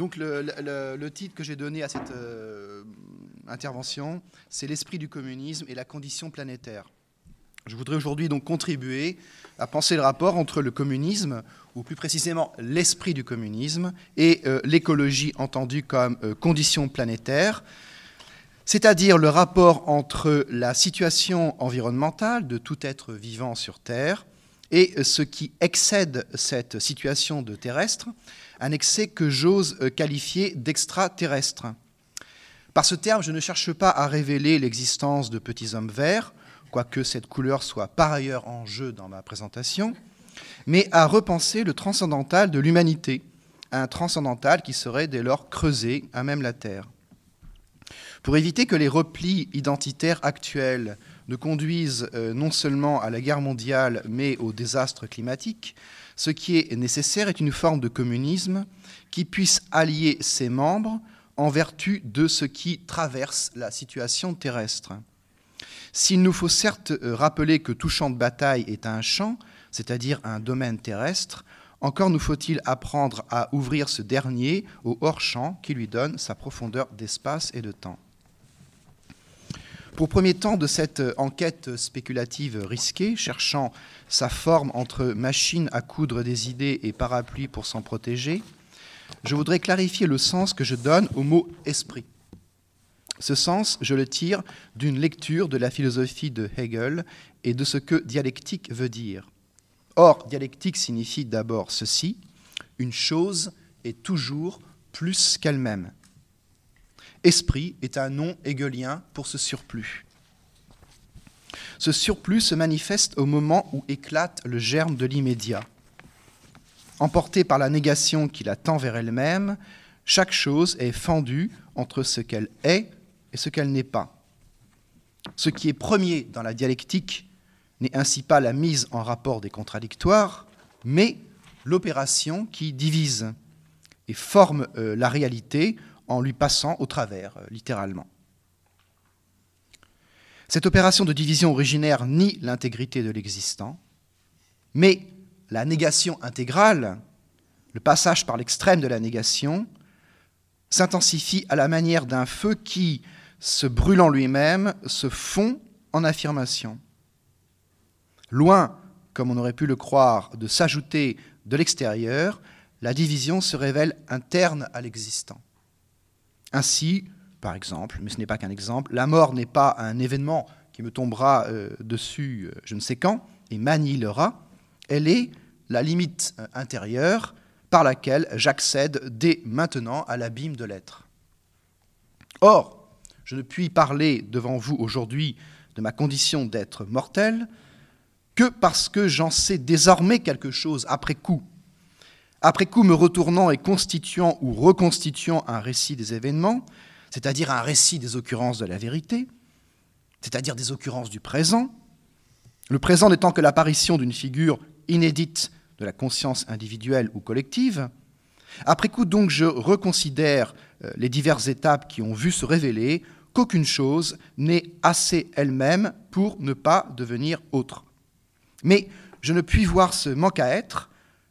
Donc le, titre que j'ai donné à cette euh, intervention, c'est l'esprit du communisme et la condition planétaire. Je voudrais aujourd'hui donc contribuer à penser le rapport entre le communisme, ou plus précisément l'esprit du communisme, et euh, l'écologie entendue comme euh, condition planétaire, c'est-à-dire le rapport entre la situation environnementale de tout être vivant sur Terre et ce qui excède cette situation de terrestre, un excès que j'ose euh, qualifier d'extraterrestre. Par ce terme, je ne cherche pas à révéler l'existence de petits hommes verts, quoique cette couleur soit par ailleurs en jeu dans ma présentation, mais à repenser le transcendantal de l'humanité, un transcendantal qui serait dès lors creusé à même la Terre. Pour éviter que les replis identitaires actuels ne conduisent euh, non seulement à la guerre mondiale, mais au désastre climatique, ce qui est nécessaire est une forme de communisme qui puisse allier ses membres en vertu de ce qui traverse la situation terrestre. S'il nous faut certes euh, rappeler que tout champ de bataille est un champ, c'est-à-dire un domaine terrestre, encore nous faut-il apprendre à ouvrir ce dernier au hors-champ qui lui donne sa profondeur d'espace et de temps. Pour premier temps de cette enquête spéculative risquée, cherchant sa forme entre machine à coudre des idées et parapluie pour s'en protéger, je voudrais clarifier le sens que je donne au mot esprit. Ce sens, je le tire d'une lecture de la philosophie de Hegel et de ce que dialectique veut dire. Or, dialectique signifie d'abord ceci, une chose est toujours plus qu'elle-même. Esprit est un nom hegelien pour ce surplus. Ce surplus se manifeste au moment où éclate le germe de l'immédiat. Emportée par la négation qui la tend vers elle-même, chaque chose est fendue entre ce qu'elle est et ce qu'elle n'est pas. Ce qui est premier dans la dialectique n'est ainsi pas la mise en rapport des contradictoires, mais l'opération qui divise et forme euh, la réalité en lui passant au travers, euh, littéralement. Cette opération de division originaire nie l'intégrité de l'existant, mais la négation intégrale, le passage par l'extrême de la négation, s'intensifie à la manière d'un feu qui, se brûlant lui-même, se fond en affirmation. Loin, comme on aurait pu le croire, de s'ajouter de l'extérieur, la division se révèle interne à l'existant. Ainsi, par exemple, mais ce n'est pas qu'un exemple, la mort n'est pas un événement qui me tombera euh, dessus euh, je ne sais quand et m'annihilera, elle est la limite euh, intérieure par laquelle j'accède dès maintenant à l'abîme de l'être. Or, je ne puis parler devant vous aujourd'hui de ma condition d'être mortel que parce que j'en sais désormais quelque chose après coup, après coup me retournant et constituant ou reconstituant un récit des événements, c'est-à-dire un récit des occurrences de la vérité, c'est-à-dire des occurrences du présent, le présent n'étant que l'apparition d'une figure inédite de la conscience individuelle ou collective, après coup donc je reconsidère euh, les diverses étapes qui ont vu se révéler qu'aucune chose n'est assez elle-même pour ne pas devenir autre. Mais je ne puis voir ce manque à être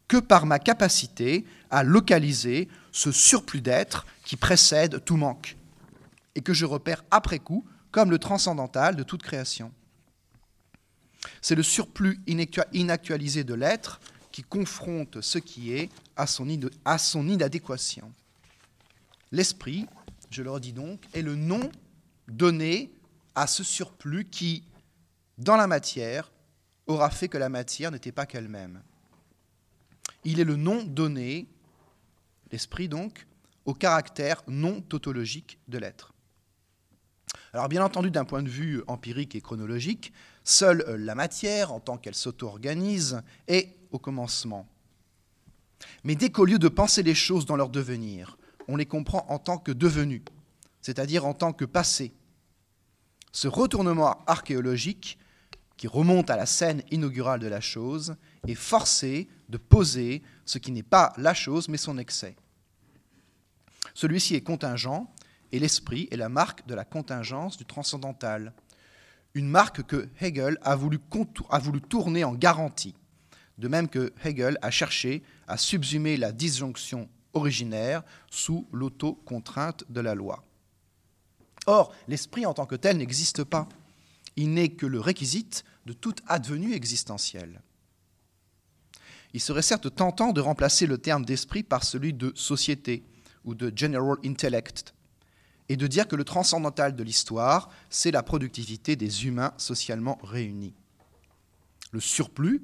que par ma capacité à localiser ce surplus d'être qui précède tout manque et que je repère après coup comme le transcendantal de toute création. C'est le surplus inactualisé de l'être qui confronte ce qui est à son, inadéquation. L'esprit, je le redis donc, est le nom donné à ce surplus qui, dans la matière, aura fait que la matière n'était pas qu'elle-même. Il est le nom donné, l'esprit donc, au caractère non tautologique de l'être. Alors bien entendu, d'un point de vue empirique et chronologique, seule la matière, en tant qu'elle s'auto-organise, est au commencement. Mais dès qu'au lieu de penser les choses dans leur devenir, on les comprend en tant que devenues, c'est-à-dire en tant que passé, ce retournement archéologique qui remonte à la scène inaugurale de la chose, est forcé de poser ce qui n'est pas la chose mais son excès. Celui-ci est contingent et l'esprit est la marque de la contingence du transcendantal, une marque que Hegel a voulu, tourner en garantie, de même que Hegel a cherché à subsumer la disjonction originaire sous l'auto-contrainte de la loi. Or, l'esprit en tant que tel n'existe pas. Il n'est que le réquisite de toute advenue existentielle. Il serait certes tentant de remplacer le terme d'esprit par celui de société ou de general intellect, et de dire que le transcendantal de l'histoire, c'est la productivité des humains socialement réunis. Le surplus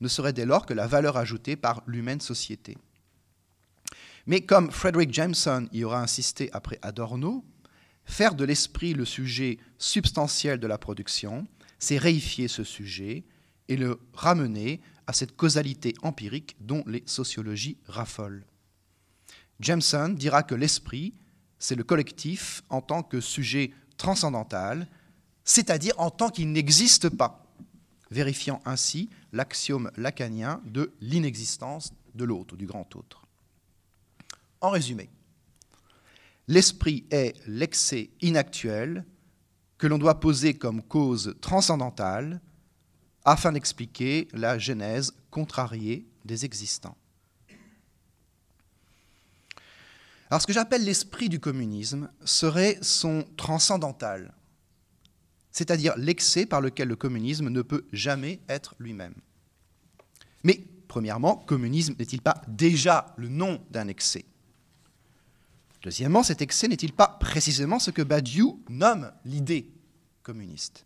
ne serait dès lors que la valeur ajoutée par l'humaine société. Mais comme Frederick Jameson y aura insisté après Adorno, faire de l'esprit le sujet substantiel de la production, c'est réifier ce sujet et le ramener à cette causalité empirique dont les sociologies raffolent. Jameson dira que l'esprit, c'est le collectif en tant que sujet transcendantal, c'est-à-dire en tant qu'il n'existe pas, vérifiant ainsi l'axiome lacanien de l'inexistence de l'autre, du grand autre. En résumé, l'esprit est l'excès inactuel que l'on doit poser comme cause transcendantale afin d'expliquer la genèse contrariée des existants. Alors ce que j'appelle l'esprit du communisme serait son transcendantal, c'est-à-dire l'excès par lequel le communisme ne peut jamais être lui-même. Mais, premièrement, communisme n'est-il pas déjà le nom d'un excès? Deuxièmement, cet excès n'est-il pas précisément ce que Badiou nomme l'idée communiste?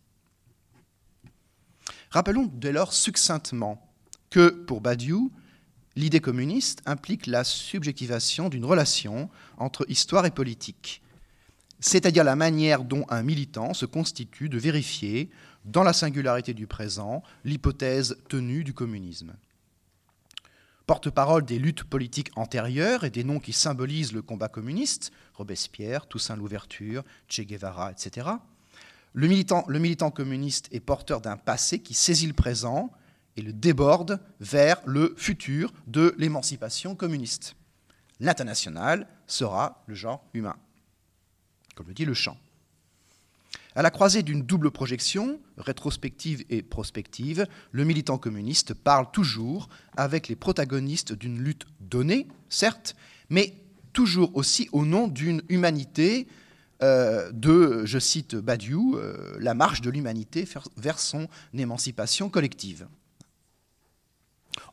Rappelons dès lors succinctement que, pour Badiou, l'idée communiste implique la subjectivation d'une relation entre histoire et politique, c'est-à-dire la manière dont un militant se constitue de vérifier, dans la singularité du présent, l'hypothèse tenue du communisme. Porte-parole des luttes politiques antérieures et des noms qui symbolisent le combat communiste, Robespierre, Toussaint Louverture, Che Guevara, etc., le militant, communiste est porteur d'un passé qui saisit le présent et le déborde vers le futur de l'émancipation communiste. L'international sera le genre humain, comme le dit le chant. À la croisée d'une double projection, rétrospective et prospective, le militant communiste parle toujours avec les protagonistes d'une lutte donnée, certes, mais toujours aussi au nom d'une humanité euh, de, je cite Badiou, euh, la marche de l'humanité vers son émancipation collective.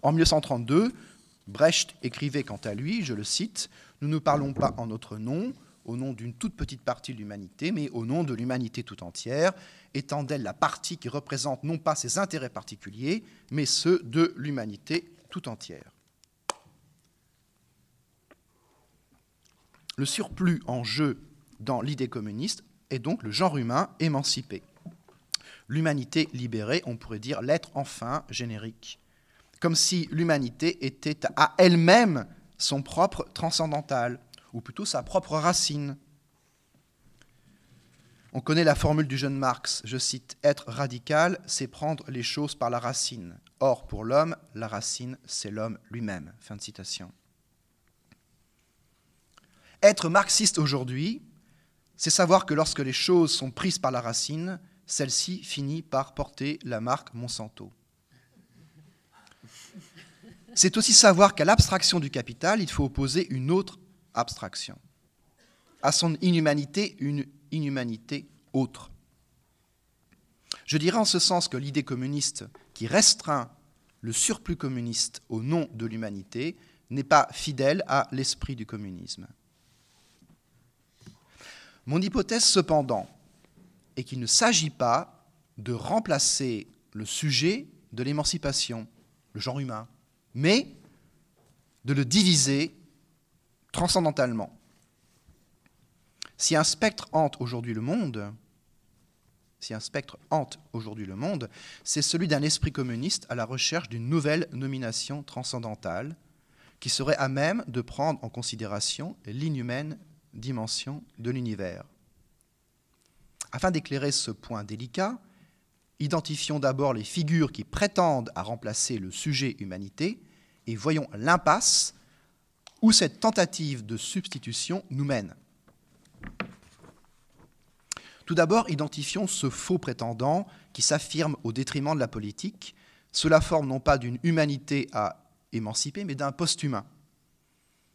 En 1932, Brecht écrivait quant à lui, je le cite, Nous ne parlons pas en notre nom, au nom d'une toute petite partie de l'humanité, mais au nom de l'humanité tout entière, étant d'elle la partie qui représente non pas ses intérêts particuliers, mais ceux de l'humanité tout entière. Le surplus en jeu dans l'idée communiste est donc le genre humain émancipé. L'humanité libérée, on pourrait dire l'être enfin générique comme si l'humanité était à elle-même son propre transcendantal, ou plutôt sa propre racine. On connaît la formule du jeune Marx, je cite, Être radical, c'est prendre les choses par la racine. Or, pour l'homme, la racine, c'est l'homme lui-même. Fin de citation. Être marxiste aujourd'hui, c'est savoir que lorsque les choses sont prises par la racine, celle-ci finit par porter la marque Monsanto c'est aussi savoir qu'à l'abstraction du capital, il faut opposer une autre abstraction. À son inhumanité, une inhumanité autre. Je dirais en ce sens que l'idée communiste qui restreint le surplus communiste au nom de l'humanité n'est pas fidèle à l'esprit du communisme. Mon hypothèse cependant est qu'il ne s'agit pas de remplacer le sujet de l'émancipation, le genre humain, mais de le diviser transcendantalement. Si un spectre hante aujourd'hui le monde, si un spectre hante aujourd'hui le monde, c'est celui d'un esprit communiste à la recherche d'une nouvelle nomination transcendantale qui serait à même de prendre en considération l'inhumaine dimension de l'univers. Afin d'éclairer ce point délicat, identifions d'abord les figures qui prétendent à remplacer le sujet humanité et voyons l'impasse où cette tentative de substitution nous mène. Tout d'abord, identifions ce faux prétendant qui s'affirme au détriment de la politique, sous la forme non pas d'une humanité à émanciper, mais d'un post-humain.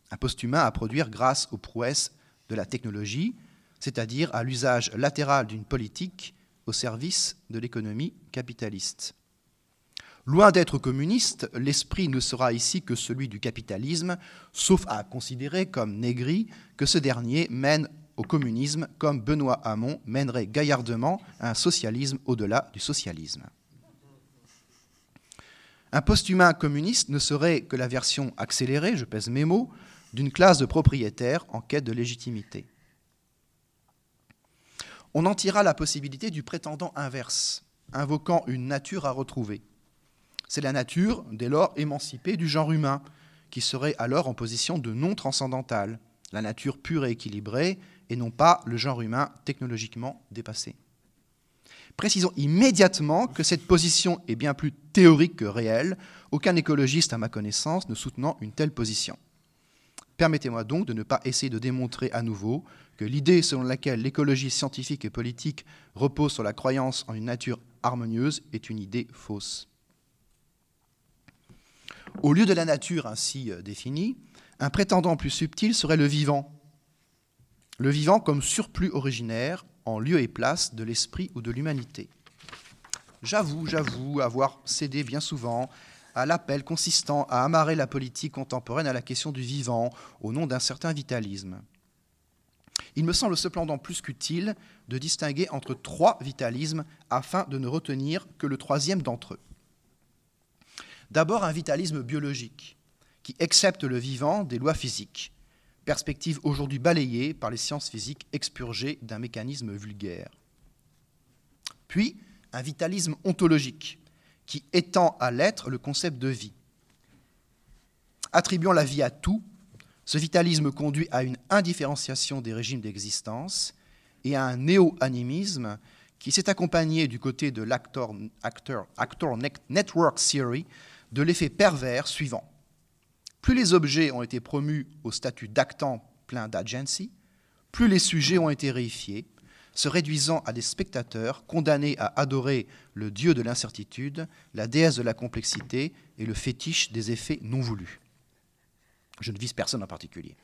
Un post-humain à produire grâce aux prouesses de la technologie, c'est-à-dire à, l'usage latéral d'une politique au service de l'économie capitaliste. Loin d'être communiste, l'esprit ne sera ici que celui du capitalisme, sauf à considérer comme Négri que ce dernier mène au communisme comme Benoît Hamon mènerait gaillardement un socialisme au-delà du socialisme. Un post-humain communiste ne serait que la version accélérée, je pèse mes mots, d'une classe de propriétaires en quête de légitimité. On en tira la possibilité du prétendant inverse, invoquant une nature à retrouver. C'est la nature, dès lors émancipée du genre humain, qui serait alors en position de non transcendantale, la nature pure et équilibrée, et non pas le genre humain technologiquement dépassé. Précisons immédiatement que cette position est bien plus théorique que réelle, aucun écologiste à ma connaissance ne soutenant une telle position. Permettez-moi donc de ne pas essayer de démontrer à nouveau que l'idée selon laquelle l'écologie scientifique et politique repose sur la croyance en une nature harmonieuse est une idée fausse. Au lieu de la nature ainsi euh, définie, un prétendant plus subtil serait le vivant. Le vivant comme surplus originaire en lieu et place de l'esprit ou de l'humanité. J'avoue, j'avoue avoir cédé bien souvent à l'appel consistant à amarrer la politique contemporaine à la question du vivant au nom d'un certain vitalisme. Il me semble cependant plus qu'utile de distinguer entre trois vitalismes afin de ne retenir que le troisième d'entre eux. D'abord un vitalisme biologique, qui accepte le vivant des lois physiques, perspective aujourd'hui balayée par les sciences physiques expurgées d'un mécanisme vulgaire. Puis un vitalisme ontologique, qui étend à l'être le concept de vie. Attribuant la vie à tout, ce vitalisme conduit à une indifférenciation des régimes d'existence et à un néo-animisme qui s'est accompagné du côté de l'actor network theory de l'effet pervers suivant. Plus les objets ont été promus au statut d'actant plein d'agency, plus les sujets ont été réifiés, se réduisant à des spectateurs condamnés à adorer le dieu de l'incertitude, la déesse de la complexité et le fétiche des effets non voulus. Je ne vise personne en particulier.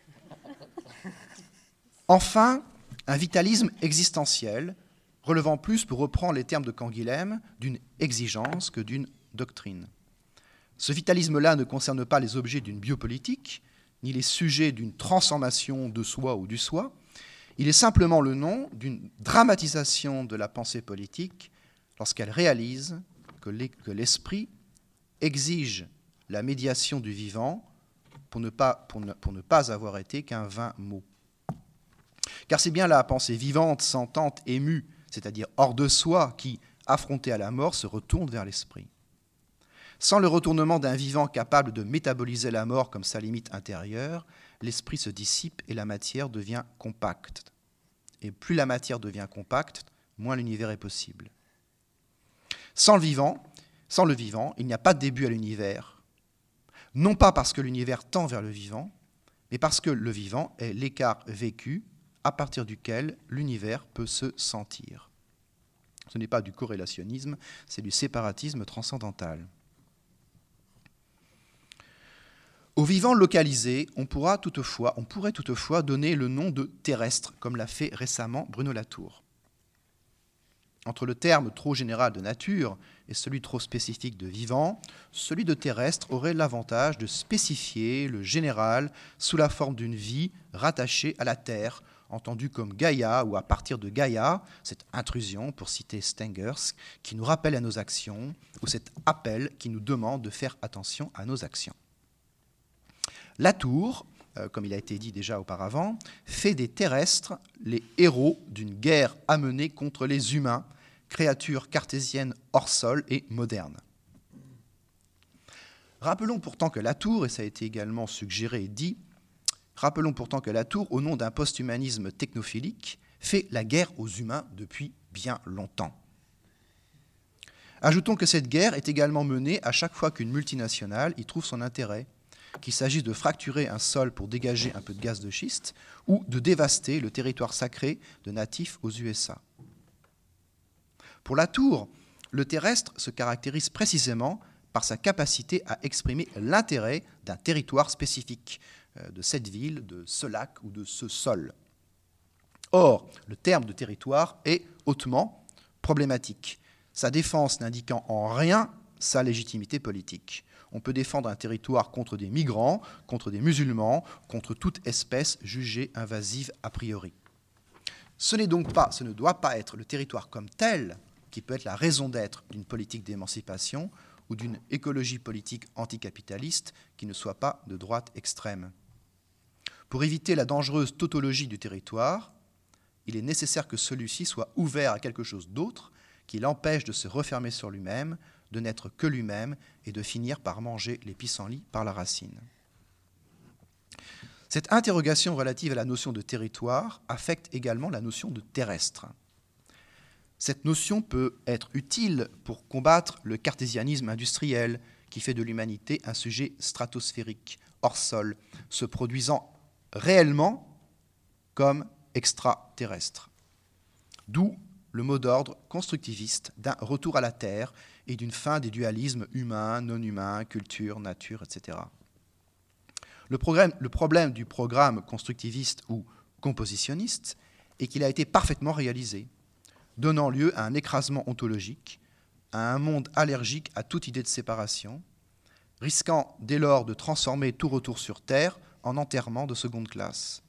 Enfin, un vitalisme existentiel, relevant plus, pour reprendre les termes de Canguilhem, d'une exigence que d'une doctrine. Ce vitalisme-là ne concerne pas les objets d'une biopolitique, ni les sujets d'une transformation de soi ou du soi. Il est simplement le nom d'une dramatisation de la pensée politique lorsqu'elle réalise que l'esprit exige la médiation du vivant pour ne pas, pour ne, pour ne pas avoir été qu'un vain mot. Car c'est bien la pensée vivante, sentante, émue, c'est-à-dire hors de soi, qui, affrontée à la mort, se retourne vers l'esprit. Sans le retournement d'un vivant capable de métaboliser la mort comme sa limite intérieure, l'esprit se dissipe et la matière devient compacte. Et plus la matière devient compacte, moins l'univers est possible. Sans le vivant, sans le vivant, il n'y a pas de début à l'univers. Non pas parce que l'univers tend vers le vivant, mais parce que le vivant est l'écart vécu à partir duquel l'univers peut se sentir. Ce n'est pas du corrélationnisme, c'est du séparatisme transcendantal. Au vivant localisé, on, on pourrait toutefois donner le nom de terrestre, comme l'a fait récemment Bruno Latour. Entre le terme trop général de nature et celui trop spécifique de vivant, celui de terrestre aurait l'avantage de spécifier le général sous la forme d'une vie rattachée à la Terre, entendue comme Gaïa ou à partir de Gaïa, cette intrusion, pour citer Stengers, qui nous rappelle à nos actions, ou cet appel qui nous demande de faire attention à nos actions. La tour, euh, comme il a été dit déjà auparavant, fait des terrestres les héros d'une guerre amenée contre les humains, créatures cartésiennes hors sol et modernes. Rappelons pourtant que la tour, et ça a été également suggéré et dit, rappelons pourtant que la tour, au nom d'un post-humanisme technophilique, fait la guerre aux humains depuis bien longtemps. Ajoutons que cette guerre est également menée à chaque fois qu'une multinationale y trouve son intérêt qu'il s'agisse de fracturer un sol pour dégager un peu de gaz de schiste ou de dévaster le territoire sacré de natifs aux USA. Pour la tour, le terrestre se caractérise précisément par sa capacité à exprimer l'intérêt d'un territoire spécifique, euh, de cette ville, de ce lac ou de ce sol. Or, le terme de territoire est hautement problématique, sa défense n'indiquant en rien sa légitimité politique. On peut défendre un territoire contre des migrants, contre des musulmans, contre toute espèce jugée invasive a priori. Ce n'est donc pas, ce ne doit pas être le territoire comme tel qui peut être la raison d'être d'une politique d'émancipation ou d'une écologie politique anticapitaliste qui ne soit pas de droite extrême. Pour éviter la dangereuse tautologie du territoire, il est nécessaire que celui-ci soit ouvert à quelque chose d'autre qui l'empêche de se refermer sur lui-même, de n'être que lui-même et de finir par manger les pissenlits par la racine. Cette interrogation relative à la notion de territoire affecte également la notion de terrestre. Cette notion peut être utile pour combattre le cartésianisme industriel qui fait de l'humanité un sujet stratosphérique, hors sol, se produisant réellement comme extraterrestre. D'où le mot d'ordre constructiviste d'un retour à la Terre et d'une fin des dualismes humains, non humains, culture, nature, etc. Le, problème du programme constructiviste ou compositionniste est qu'il a été parfaitement réalisé donnant lieu à un écrasement ontologique, à un monde allergique à toute idée de séparation, risquant dès lors de transformer tout retour sur Terre en enterrement de seconde classe.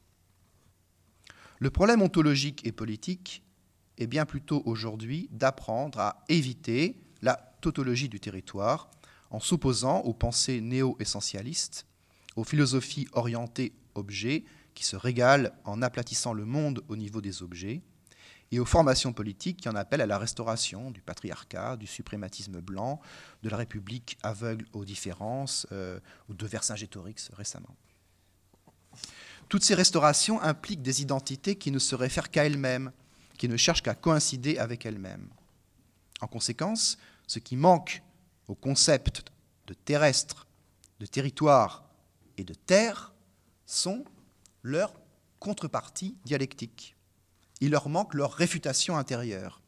Le problème ontologique et politique est bien plutôt aujourd'hui d'apprendre à éviter la tautologie du territoire en s'opposant aux pensées néo-essentialistes, aux philosophies orientées objets qui se régalent en aplatissant le monde au niveau des objets, et aux formations politiques qui en appellent à la restauration du patriarcat, du suprématisme blanc, de la République aveugle aux différences, euh, ou de Vercingétorix récemment. Toutes ces restaurations impliquent des identités qui ne se réfèrent qu'à elles-mêmes, qui ne cherchent qu'à coïncider avec elles-mêmes. En conséquence, ce qui manque au concept de terrestre, de territoire et de terre sont leurs contreparties dialectiques il leur manque leur réfutation intérieure.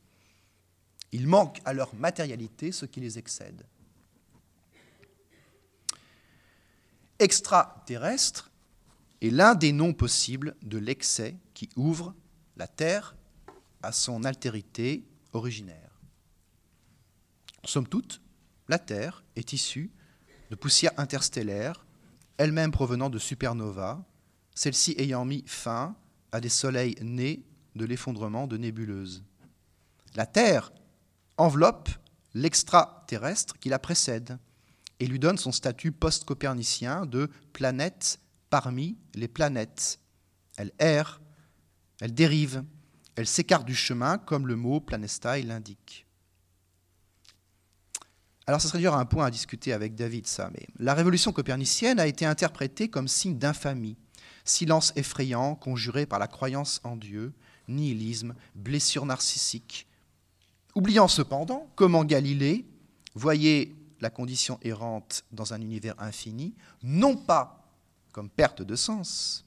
Il manque à leur matérialité ce qui les excède. Extraterrestre est l'un des noms possibles de l'excès qui ouvre la Terre à son altérité originaire. Somme toute, la Terre est issue de poussière interstellaire, elle-même provenant de supernovas, celle-ci ayant mis fin à des soleils nés de l'effondrement de nébuleuses. La Terre enveloppe l'extraterrestre qui la précède et lui donne son statut post-copernicien de planète parmi les planètes. Elle erre, elle dérive, elle s'écarte du chemin comme le mot planestai l'indique. Alors, ce serait dur un point à discuter avec David, ça, mais la révolution copernicienne a été interprétée comme signe d'infamie, silence effrayant conjuré par la croyance en Dieu, nihilisme, blessure narcissique. Oubliant cependant comment Galilée voyait la condition errante dans un univers infini, non pas comme perte de sens,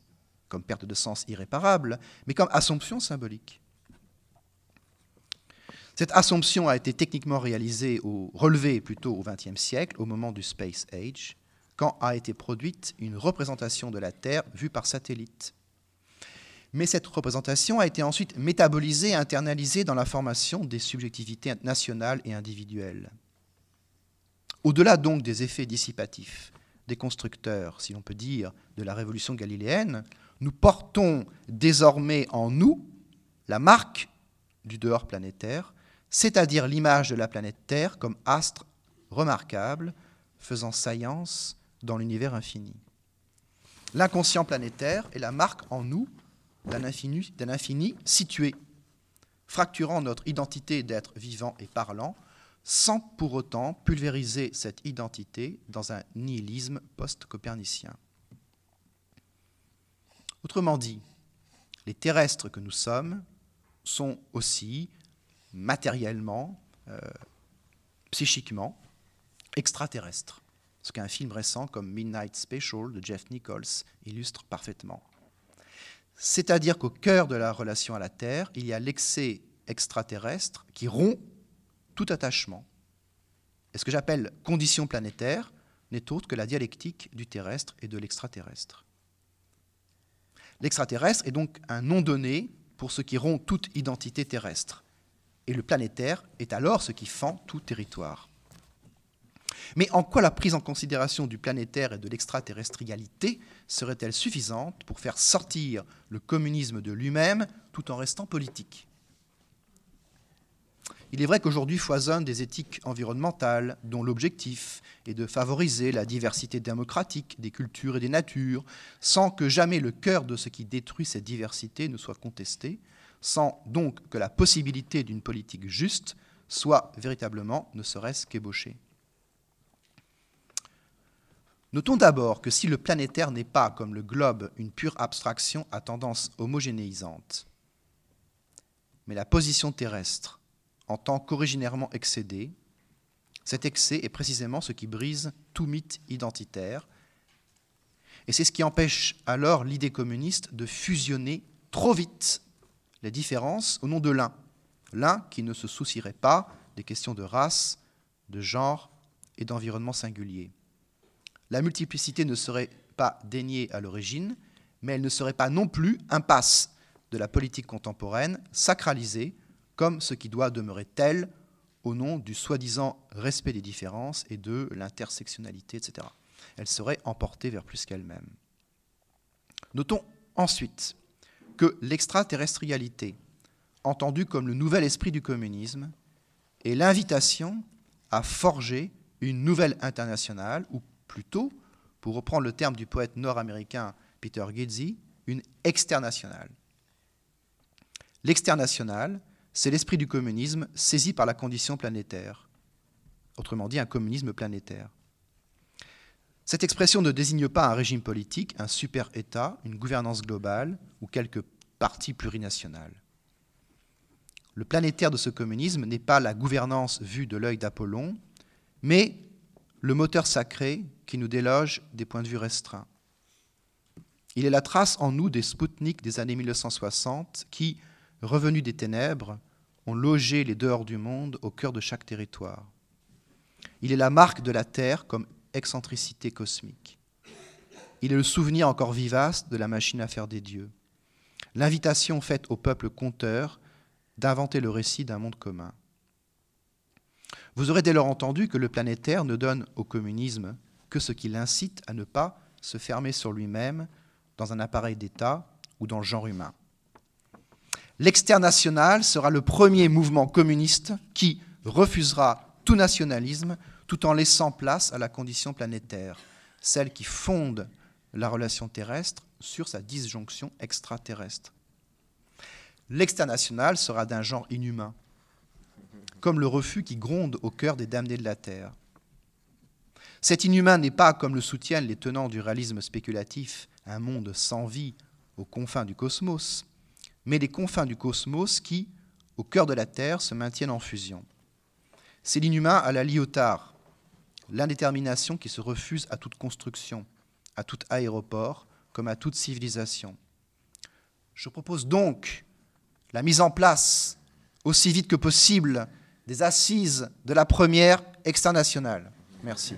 comme perte de sens irréparable, mais comme assomption symbolique. Cette assomption a été techniquement réalisée, ou relevée plutôt au XXe siècle, au moment du Space Age, quand a été produite une représentation de la Terre vue par satellite mais cette représentation a été ensuite métabolisée et internalisée dans la formation des subjectivités nationales et individuelles. Au-delà donc des effets dissipatifs, des constructeurs, si l'on peut dire, de la révolution galiléenne, nous portons désormais en nous la marque du dehors planétaire, c'est-à-dire l'image de la planète Terre comme astre remarquable, faisant saillance dans l'univers infini. L'inconscient planétaire est la marque en nous d'un infini, situé, fracturant notre identité d'être vivant et parlant, sans pour autant pulvériser cette identité dans un nihilisme post-copernicien. Autrement dit, les terrestres que nous sommes sont aussi matériellement, euh, psychiquement, extraterrestres, ce qu'un film récent comme Midnight Special de Jeff Nichols illustre parfaitement. C'est-à-dire qu'au cœur de la relation à la Terre, il y a l'excès extraterrestre qui rompt tout attachement. Et ce que j'appelle condition planétaire n'est autre que la dialectique du terrestre et de l'extraterrestre. L'extraterrestre est donc un nom donné pour ce qui rompt toute identité terrestre. Et le planétaire est alors ce qui fend tout territoire. Mais en quoi la prise en considération du planétaire et de l'extraterrestrialité serait-elle suffisante pour faire sortir le communisme de lui-même tout en restant politique? Il est vrai qu'aujourd'hui foisonnent des éthiques environnementales dont l'objectif est de favoriser la diversité démocratique des cultures et des natures, sans que jamais le cœur de ce qui détruit cette diversité ne soit contesté, sans donc que la possibilité d'une politique juste soit véritablement ne serait-ce qu'ébauchée. Notons d'abord que si le planétaire n'est pas, comme le globe, une pure abstraction à tendance homogénéisante, mais la position terrestre, en tant qu'originairement excédé, cet excès est précisément ce qui brise tout mythe identitaire, et c'est ce qui empêche alors l'idée communiste de fusionner trop vite les différences au nom de l'un, l'un qui ne se soucierait pas des questions de race, de genre et d'environnement singulier. La multiplicité ne serait pas déniée à l'origine, mais elle ne serait pas non plus impasse de la politique contemporaine, sacralisée comme ce qui doit demeurer tel au nom du soi-disant respect des différences et de l'intersectionnalité, etc. Elle serait emportée vers plus qu'elle-même. Notons ensuite que l'extraterrestrialité, entendue comme le nouvel esprit du communisme, est l'invitation à forger une nouvelle internationale, ou plutôt, pour reprendre le terme du poète nord-américain Peter Gizzi, une externationale. L'externationale, c'est l'esprit du communisme saisi par la condition planétaire. Autrement dit, un communisme planétaire. Cette expression ne désigne pas un régime politique, un super-État, une gouvernance globale ou quelques partis plurinationales. Le planétaire de ce communisme n'est pas la gouvernance vue de l'œil d'Apollon, mais le moteur sacré qui nous déloge des points de vue restreints. Il est la trace en nous des Spoutniks des années 1960 qui, revenus des ténèbres, ont logé les dehors du monde au cœur de chaque territoire. Il est la marque de la Terre comme excentricité cosmique. Il est le souvenir encore vivace de la machine à faire des dieux. L'invitation faite au peuple conteur d'inventer le récit d'un monde commun. Vous aurez dès lors entendu que le planétaire ne donne au communisme que ce qui l'incite à ne pas se fermer sur lui-même dans un appareil d'État ou dans le genre humain. L'externational sera le premier mouvement communiste qui refusera tout nationalisme tout en laissant place à la condition planétaire, celle qui fonde la relation terrestre sur sa disjonction extraterrestre. L'externational sera d'un genre inhumain, comme le refus qui gronde au cœur des damnés de la Terre. Cet inhumain n'est pas, comme le soutiennent les tenants du réalisme spéculatif, un monde sans vie aux confins du cosmos, mais les confins du cosmos qui, au cœur de la Terre, se maintiennent en fusion. C'est l'inhumain à la Lyotard, l'indétermination qui se refuse à toute construction, à tout aéroport, comme à toute civilisation. Je propose donc la mise en place, aussi vite que possible, des assises de la première externationale. Merci.